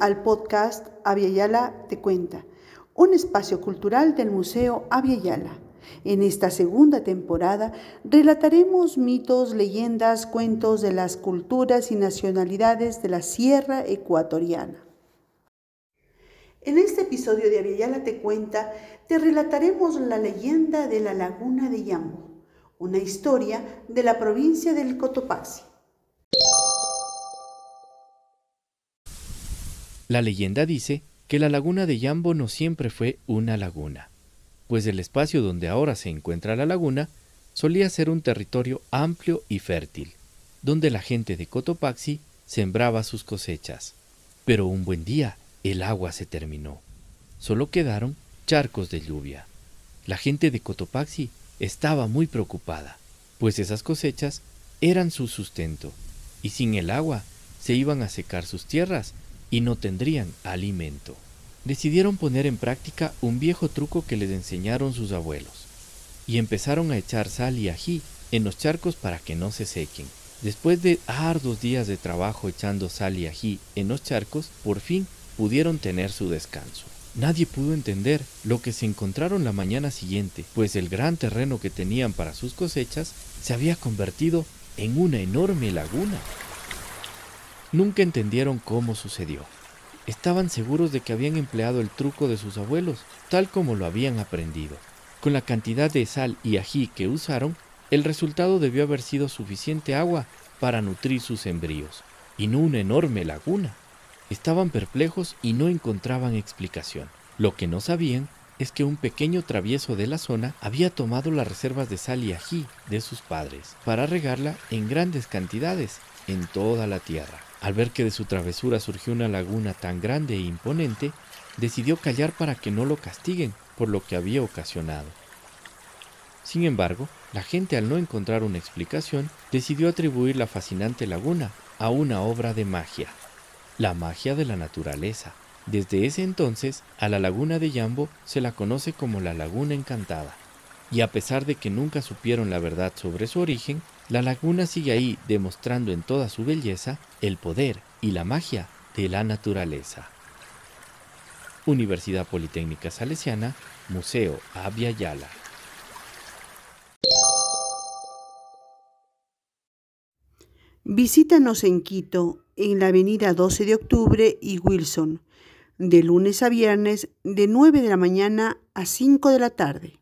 al podcast Yala Te Cuenta, un espacio cultural del Museo Yala. En esta segunda temporada relataremos mitos, leyendas, cuentos de las culturas y nacionalidades de la Sierra Ecuatoriana. En este episodio de Yala Te Cuenta te relataremos la leyenda de la Laguna de Yambo, una historia de la provincia del Cotopaxi. La leyenda dice que la laguna de Yambo no siempre fue una laguna, pues el espacio donde ahora se encuentra la laguna solía ser un territorio amplio y fértil, donde la gente de Cotopaxi sembraba sus cosechas. Pero un buen día el agua se terminó. Solo quedaron charcos de lluvia. La gente de Cotopaxi estaba muy preocupada, pues esas cosechas eran su sustento, y sin el agua se iban a secar sus tierras y no tendrían alimento. Decidieron poner en práctica un viejo truco que les enseñaron sus abuelos, y empezaron a echar sal y ají en los charcos para que no se sequen. Después de arduos días de trabajo echando sal y ají en los charcos, por fin pudieron tener su descanso. Nadie pudo entender lo que se encontraron la mañana siguiente, pues el gran terreno que tenían para sus cosechas se había convertido en una enorme laguna. Nunca entendieron cómo sucedió. Estaban seguros de que habían empleado el truco de sus abuelos, tal como lo habían aprendido. Con la cantidad de sal y ají que usaron, el resultado debió haber sido suficiente agua para nutrir sus sembríos, y no una enorme laguna. Estaban perplejos y no encontraban explicación. Lo que no sabían es que un pequeño travieso de la zona había tomado las reservas de sal y ají de sus padres para regarla en grandes cantidades en toda la tierra. Al ver que de su travesura surgió una laguna tan grande e imponente, decidió callar para que no lo castiguen por lo que había ocasionado. Sin embargo, la gente al no encontrar una explicación, decidió atribuir la fascinante laguna a una obra de magia, la magia de la naturaleza. Desde ese entonces, a la laguna de Yambo se la conoce como la laguna encantada. Y a pesar de que nunca supieron la verdad sobre su origen, la laguna sigue ahí demostrando en toda su belleza el poder y la magia de la naturaleza. Universidad Politécnica Salesiana, Museo Abya Yala. Visítanos en Quito, en la avenida 12 de octubre y Wilson, de lunes a viernes de 9 de la mañana a 5 de la tarde.